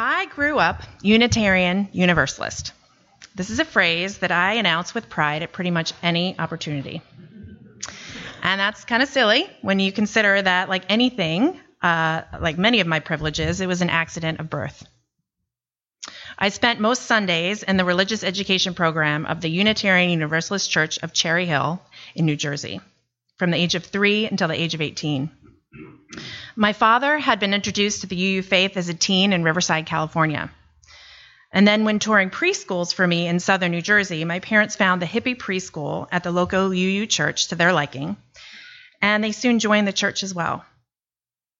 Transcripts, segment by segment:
I grew up Unitarian Universalist. This is a phrase that I announce with pride at pretty much any opportunity. And that's kind of silly when you consider that, like anything, uh, like many of my privileges, it was an accident of birth. I spent most Sundays in the religious education program of the Unitarian Universalist Church of Cherry Hill in New Jersey from the age of three until the age of 18. My father had been introduced to the UU faith as a teen in Riverside, California. And then, when touring preschools for me in southern New Jersey, my parents found the hippie preschool at the local UU church to their liking, and they soon joined the church as well.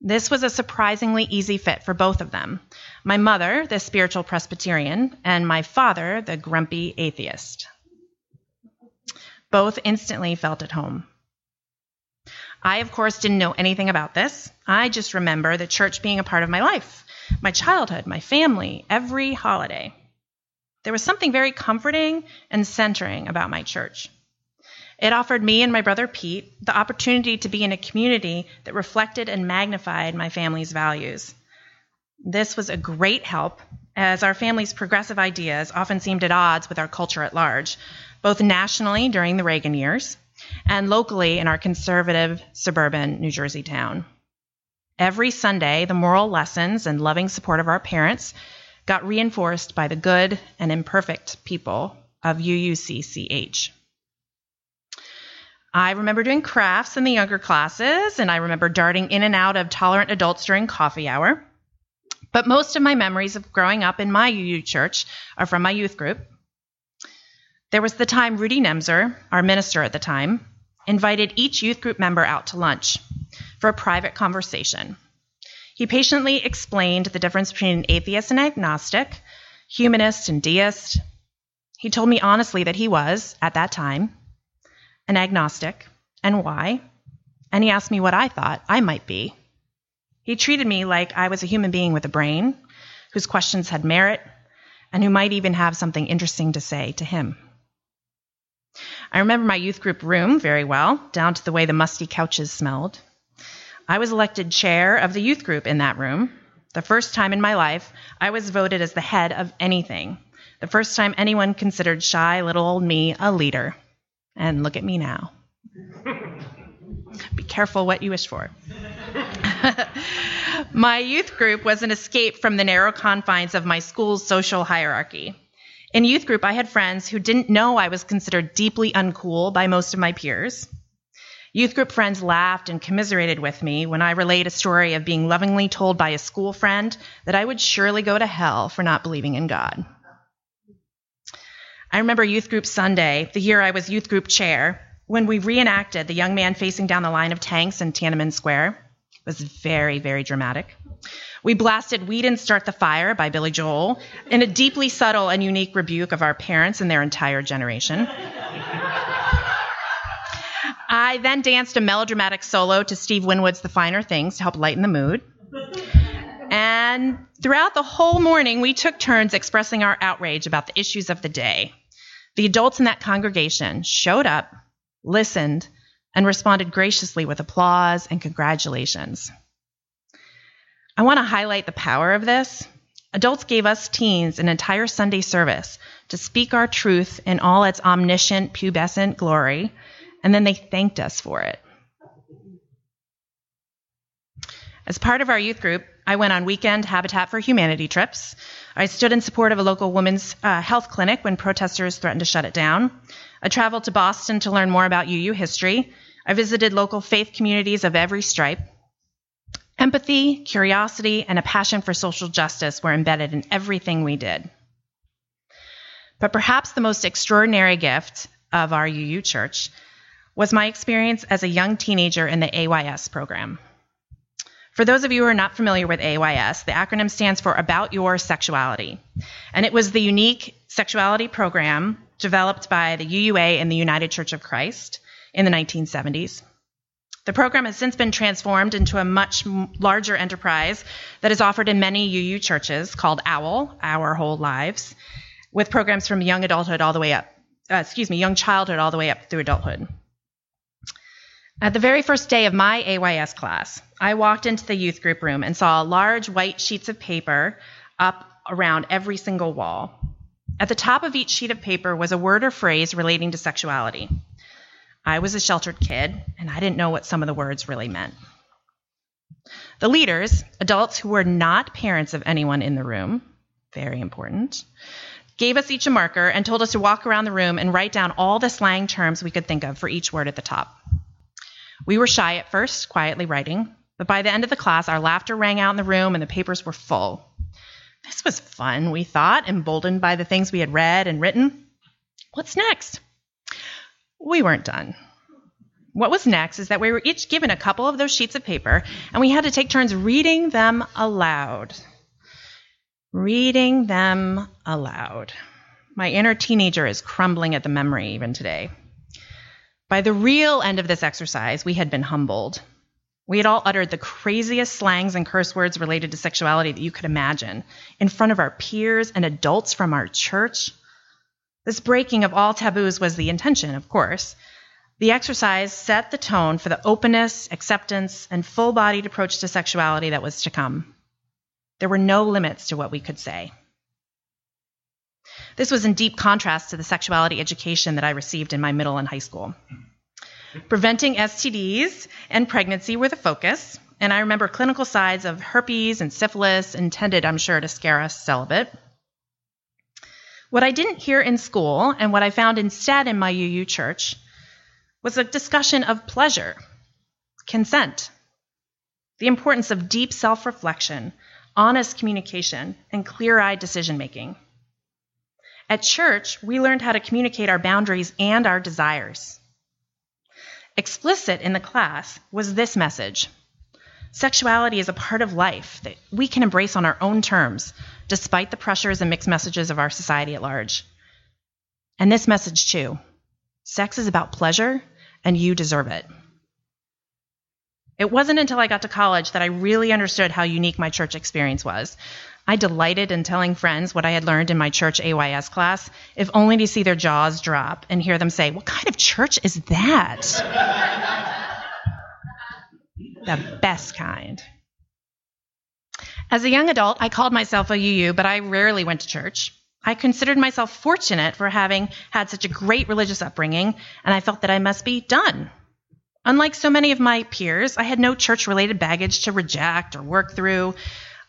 This was a surprisingly easy fit for both of them. My mother, the spiritual Presbyterian, and my father, the grumpy atheist. Both instantly felt at home. I, of course, didn't know anything about this. I just remember the church being a part of my life, my childhood, my family, every holiday. There was something very comforting and centering about my church. It offered me and my brother Pete the opportunity to be in a community that reflected and magnified my family's values. This was a great help, as our family's progressive ideas often seemed at odds with our culture at large, both nationally during the Reagan years and locally in our conservative suburban New Jersey town. Every Sunday, the moral lessons and loving support of our parents got reinforced by the good and imperfect people of UUCCH. I remember doing crafts in the younger classes, and I remember darting in and out of tolerant adults during coffee hour. But most of my memories of growing up in my UU church are from my youth group. There was the time Rudy Nemser, our minister at the time, invited each youth group member out to lunch for a private conversation. He patiently explained the difference between an atheist and agnostic, humanist and deist. He told me honestly that he was, at that time, an agnostic, and why. And he asked me what I thought I might be. He treated me like I was a human being with a brain, whose questions had merit, and who might even have something interesting to say to him. I remember my youth group room very well, down to the way the musty couches smelled. I was elected chair of the youth group in that room. The first time in my life I was voted as the head of anything. The first time anyone considered shy little old me a leader. And look at me now. Be careful what you wish for. my youth group was an escape from the narrow confines of my school's social hierarchy. In youth group, I had friends who didn't know I was considered deeply uncool by most of my peers. Youth group friends laughed and commiserated with me when I relayed a story of being lovingly told by a school friend that I would surely go to hell for not believing in God. I remember Youth Group Sunday, the year I was Youth Group chair, when we reenacted the young man facing down the line of tanks in Tiananmen Square. It was very, very dramatic. We blasted We Didn't Start the Fire by Billy Joel in a deeply subtle and unique rebuke of our parents and their entire generation. I then danced a melodramatic solo to Steve Winwood's The Finer Things to help lighten the mood. And throughout the whole morning, we took turns expressing our outrage about the issues of the day. The adults in that congregation showed up, listened, and responded graciously with applause and congratulations. I want to highlight the power of this. Adults gave us teens an entire Sunday service to speak our truth in all its omniscient, pubescent glory, and then they thanked us for it. As part of our youth group, I went on weekend Habitat for Humanity trips. I stood in support of a local women's uh, health clinic when protesters threatened to shut it down. I traveled to Boston to learn more about UU history. I visited local faith communities of every stripe. Empathy, curiosity, and a passion for social justice were embedded in everything we did. But perhaps the most extraordinary gift of our UU church was my experience as a young teenager in the AYS program. For those of you who are not familiar with AYS, the acronym stands for About Your Sexuality. And it was the unique sexuality program developed by the UUA and the United Church of Christ in the 1970s. The program has since been transformed into a much larger enterprise that is offered in many UU churches called OWL, Our Whole Lives, with programs from young adulthood all the way up, uh, excuse me, young childhood all the way up through adulthood. At the very first day of my AYS class, I walked into the youth group room and saw large white sheets of paper up around every single wall. At the top of each sheet of paper was a word or phrase relating to sexuality. I was a sheltered kid, and I didn't know what some of the words really meant. The leaders, adults who were not parents of anyone in the room, very important, gave us each a marker and told us to walk around the room and write down all the slang terms we could think of for each word at the top. We were shy at first, quietly writing, but by the end of the class, our laughter rang out in the room and the papers were full. This was fun, we thought, emboldened by the things we had read and written. What's next? We weren't done. What was next is that we were each given a couple of those sheets of paper and we had to take turns reading them aloud. Reading them aloud. My inner teenager is crumbling at the memory even today. By the real end of this exercise, we had been humbled. We had all uttered the craziest slangs and curse words related to sexuality that you could imagine in front of our peers and adults from our church. This breaking of all taboos was the intention, of course. The exercise set the tone for the openness, acceptance, and full bodied approach to sexuality that was to come. There were no limits to what we could say. This was in deep contrast to the sexuality education that I received in my middle and high school. Preventing STDs and pregnancy were the focus, and I remember clinical sides of herpes and syphilis intended, I'm sure, to scare us celibate. What I didn't hear in school, and what I found instead in my UU church, was a discussion of pleasure, consent, the importance of deep self reflection, honest communication, and clear eyed decision making. At church, we learned how to communicate our boundaries and our desires. Explicit in the class was this message Sexuality is a part of life that we can embrace on our own terms, despite the pressures and mixed messages of our society at large. And this message, too sex is about pleasure, and you deserve it. It wasn't until I got to college that I really understood how unique my church experience was. I delighted in telling friends what I had learned in my church AYS class, if only to see their jaws drop and hear them say, What kind of church is that? the best kind. As a young adult, I called myself a UU, but I rarely went to church. I considered myself fortunate for having had such a great religious upbringing, and I felt that I must be done Unlike so many of my peers, I had no church related baggage to reject or work through.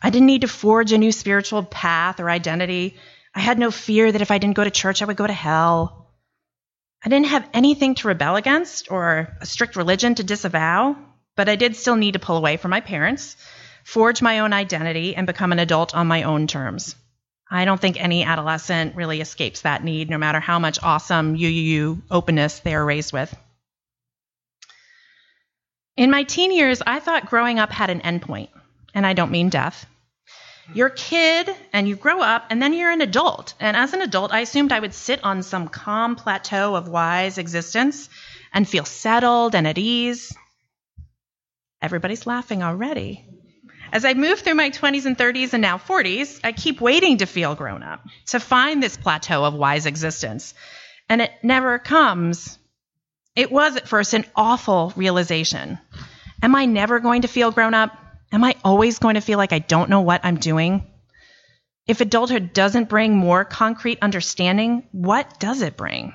I didn't need to forge a new spiritual path or identity. I had no fear that if I didn't go to church, I would go to hell. I didn't have anything to rebel against or a strict religion to disavow, but I did still need to pull away from my parents, forge my own identity, and become an adult on my own terms. I don't think any adolescent really escapes that need, no matter how much awesome UUU openness they are raised with. In my teen years, I thought growing up had an endpoint, and I don't mean death. You're a kid and you grow up, and then you're an adult. And as an adult, I assumed I would sit on some calm plateau of wise existence and feel settled and at ease. Everybody's laughing already. As I move through my 20s and 30s and now 40s, I keep waiting to feel grown up, to find this plateau of wise existence. And it never comes. It was at first an awful realization. Am I never going to feel grown up? Am I always going to feel like I don't know what I'm doing? If adulthood doesn't bring more concrete understanding, what does it bring?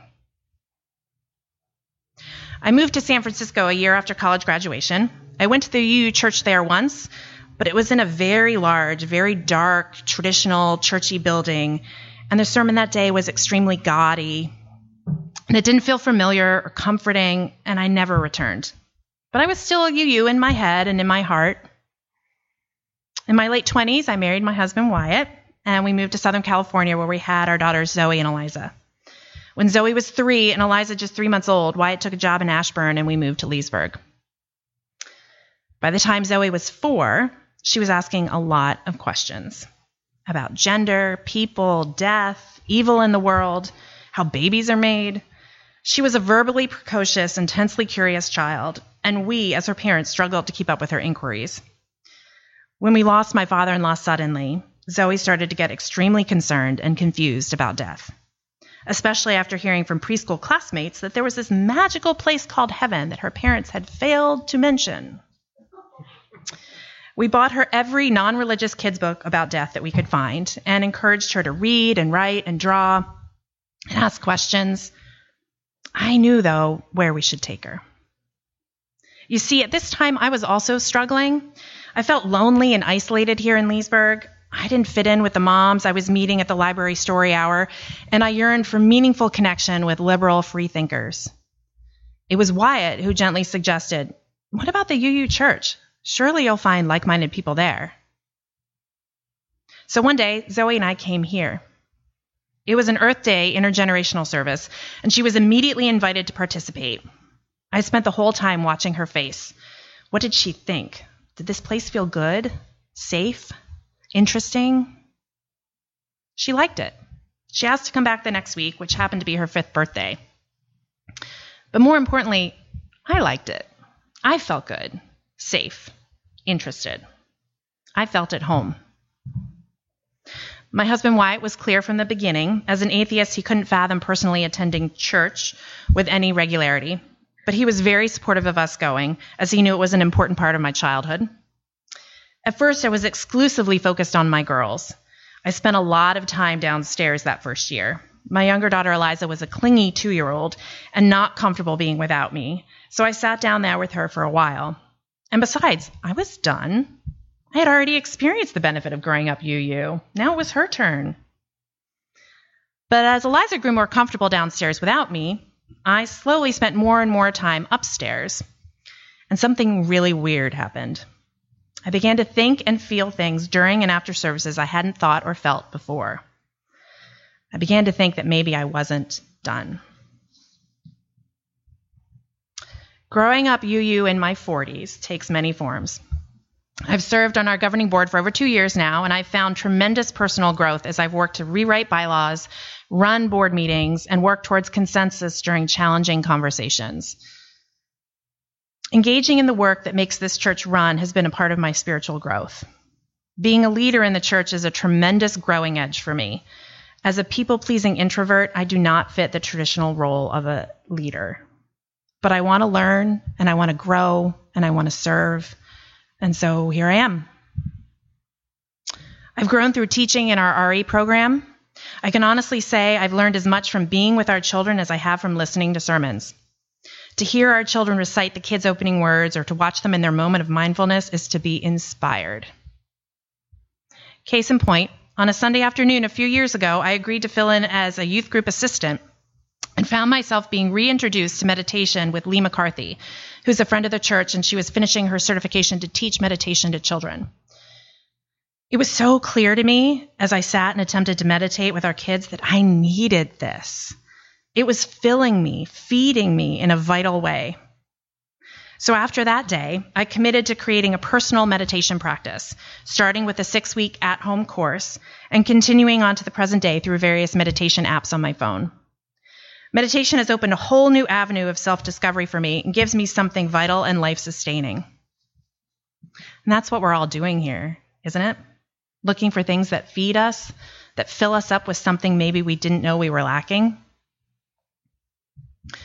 I moved to San Francisco a year after college graduation. I went to the UU church there once, but it was in a very large, very dark, traditional, churchy building, and the sermon that day was extremely gaudy, and it didn't feel familiar or comforting, and I never returned. But I was still a UU in my head and in my heart. In my late 20s, I married my husband Wyatt, and we moved to Southern California where we had our daughters Zoe and Eliza. When Zoe was three and Eliza just three months old, Wyatt took a job in Ashburn and we moved to Leesburg. By the time Zoe was four, she was asking a lot of questions about gender, people, death, evil in the world, how babies are made, she was a verbally precocious, intensely curious child, and we, as her parents, struggled to keep up with her inquiries. When we lost my father in law suddenly, Zoe started to get extremely concerned and confused about death, especially after hearing from preschool classmates that there was this magical place called heaven that her parents had failed to mention. We bought her every non religious kids' book about death that we could find and encouraged her to read and write and draw and ask questions. I knew, though, where we should take her. You see, at this time, I was also struggling. I felt lonely and isolated here in Leesburg. I didn't fit in with the moms I was meeting at the library story hour, and I yearned for meaningful connection with liberal freethinkers. It was Wyatt who gently suggested, What about the UU Church? Surely you'll find like minded people there. So one day, Zoe and I came here. It was an Earth Day intergenerational service, and she was immediately invited to participate. I spent the whole time watching her face. What did she think? Did this place feel good? Safe? Interesting? She liked it. She asked to come back the next week, which happened to be her fifth birthday. But more importantly, I liked it. I felt good, safe, interested. I felt at home. My husband Wyatt was clear from the beginning. As an atheist, he couldn't fathom personally attending church with any regularity, but he was very supportive of us going, as he knew it was an important part of my childhood. At first, I was exclusively focused on my girls. I spent a lot of time downstairs that first year. My younger daughter Eliza was a clingy two year old and not comfortable being without me, so I sat down there with her for a while. And besides, I was done. I had already experienced the benefit of growing up UU. Now it was her turn. But as Eliza grew more comfortable downstairs without me, I slowly spent more and more time upstairs. And something really weird happened. I began to think and feel things during and after services I hadn't thought or felt before. I began to think that maybe I wasn't done. Growing up UU in my 40s takes many forms. I've served on our governing board for over two years now, and I've found tremendous personal growth as I've worked to rewrite bylaws, run board meetings, and work towards consensus during challenging conversations. Engaging in the work that makes this church run has been a part of my spiritual growth. Being a leader in the church is a tremendous growing edge for me. As a people pleasing introvert, I do not fit the traditional role of a leader. But I want to learn and I want to grow and I want to serve. And so here I am. I've grown through teaching in our RE program. I can honestly say I've learned as much from being with our children as I have from listening to sermons. To hear our children recite the kids' opening words or to watch them in their moment of mindfulness is to be inspired. Case in point, on a Sunday afternoon a few years ago, I agreed to fill in as a youth group assistant and found myself being reintroduced to meditation with Lee McCarthy, who's a friend of the church, and she was finishing her certification to teach meditation to children. It was so clear to me as I sat and attempted to meditate with our kids that I needed this. It was filling me, feeding me in a vital way. So after that day, I committed to creating a personal meditation practice, starting with a six week at home course and continuing on to the present day through various meditation apps on my phone. Meditation has opened a whole new avenue of self discovery for me and gives me something vital and life sustaining. And that's what we're all doing here, isn't it? Looking for things that feed us, that fill us up with something maybe we didn't know we were lacking.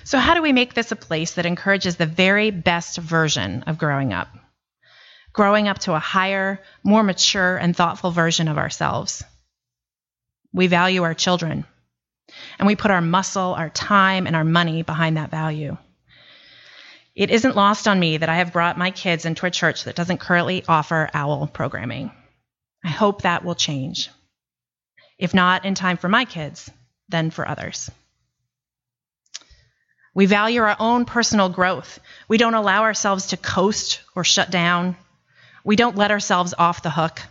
So, how do we make this a place that encourages the very best version of growing up? Growing up to a higher, more mature, and thoughtful version of ourselves. We value our children, and we put our muscle, our time, and our money behind that value. It isn't lost on me that I have brought my kids into a church that doesn't currently offer OWL programming. I hope that will change. If not in time for my kids, then for others. We value our own personal growth. We don't allow ourselves to coast or shut down. We don't let ourselves off the hook.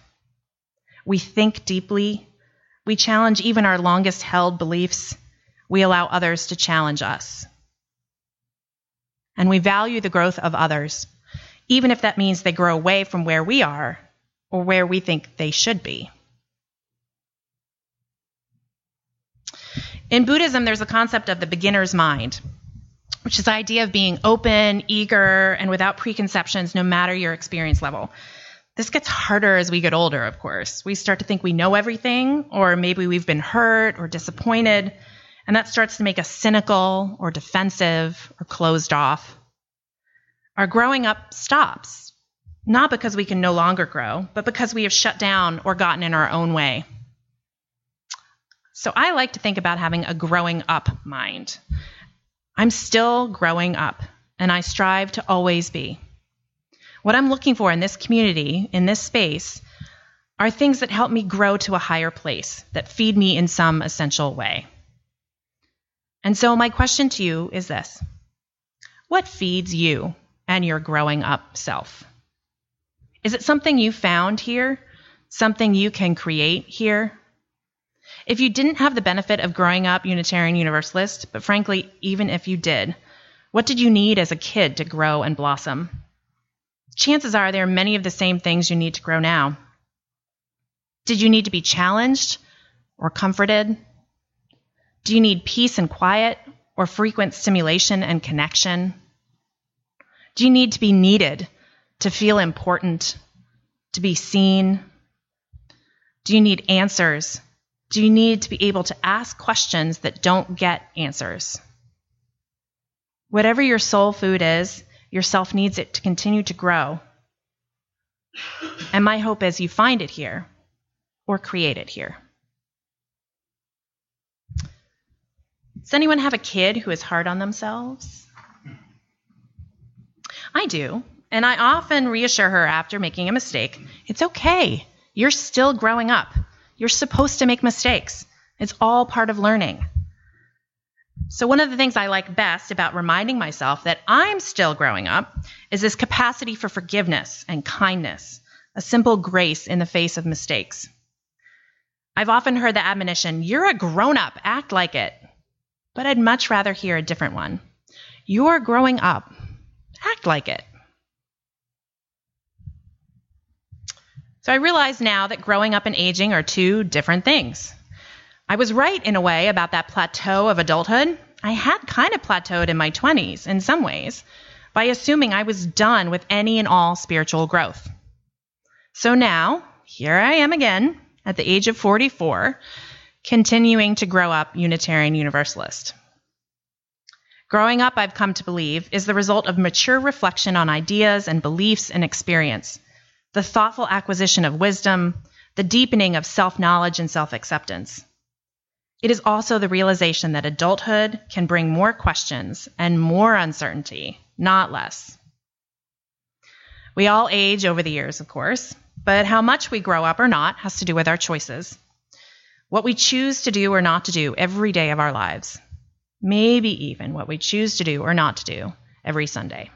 We think deeply. We challenge even our longest held beliefs. We allow others to challenge us. And we value the growth of others, even if that means they grow away from where we are or where we think they should be. In Buddhism, there's a concept of the beginner's mind which is the idea of being open, eager, and without preconceptions, no matter your experience level. This gets harder as we get older, of course. We start to think we know everything, or maybe we've been hurt or disappointed, and that starts to make us cynical or defensive or closed off. Our growing up stops. not because we can no longer grow, but because we have shut down or gotten in our own way. So I like to think about having a growing up mind. I'm still growing up, and I strive to always be. What I'm looking for in this community, in this space, are things that help me grow to a higher place, that feed me in some essential way. And so, my question to you is this What feeds you and your growing up self? Is it something you found here? Something you can create here? If you didn't have the benefit of growing up Unitarian Universalist, but frankly, even if you did, what did you need as a kid to grow and blossom? Chances are there are many of the same things you need to grow now. Did you need to be challenged or comforted? Do you need peace and quiet or frequent stimulation and connection? Do you need to be needed, to feel important, to be seen? Do you need answers? Do you need to be able to ask questions that don't get answers? Whatever your soul food is, yourself needs it to continue to grow. And my hope is you find it here or create it here. Does anyone have a kid who is hard on themselves? I do, and I often reassure her after making a mistake it's okay. You're still growing up. You're supposed to make mistakes, it's all part of learning. So, one of the things I like best about reminding myself that I'm still growing up is this capacity for forgiveness and kindness, a simple grace in the face of mistakes. I've often heard the admonition, You're a grown up, act like it. But I'd much rather hear a different one. You're growing up, act like it. So I realize now that growing up and aging are two different things. I was right in a way about that plateau of adulthood. I had kind of plateaued in my 20s in some ways by assuming I was done with any and all spiritual growth. So now, here I am again, at the age of 44, continuing to grow up Unitarian Universalist. Growing up, I've come to believe, is the result of mature reflection on ideas and beliefs and experience, the thoughtful acquisition of wisdom, the deepening of self knowledge and self acceptance. It is also the realization that adulthood can bring more questions and more uncertainty, not less. We all age over the years, of course, but how much we grow up or not has to do with our choices. What we choose to do or not to do every day of our lives. Maybe even what we choose to do or not to do every Sunday.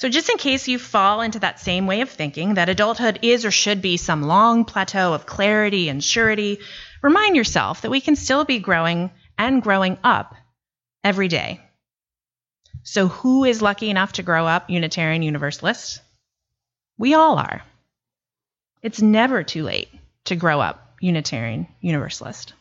So, just in case you fall into that same way of thinking that adulthood is or should be some long plateau of clarity and surety, remind yourself that we can still be growing and growing up every day. So, who is lucky enough to grow up Unitarian Universalist? We all are. It's never too late to grow up Unitarian Universalist.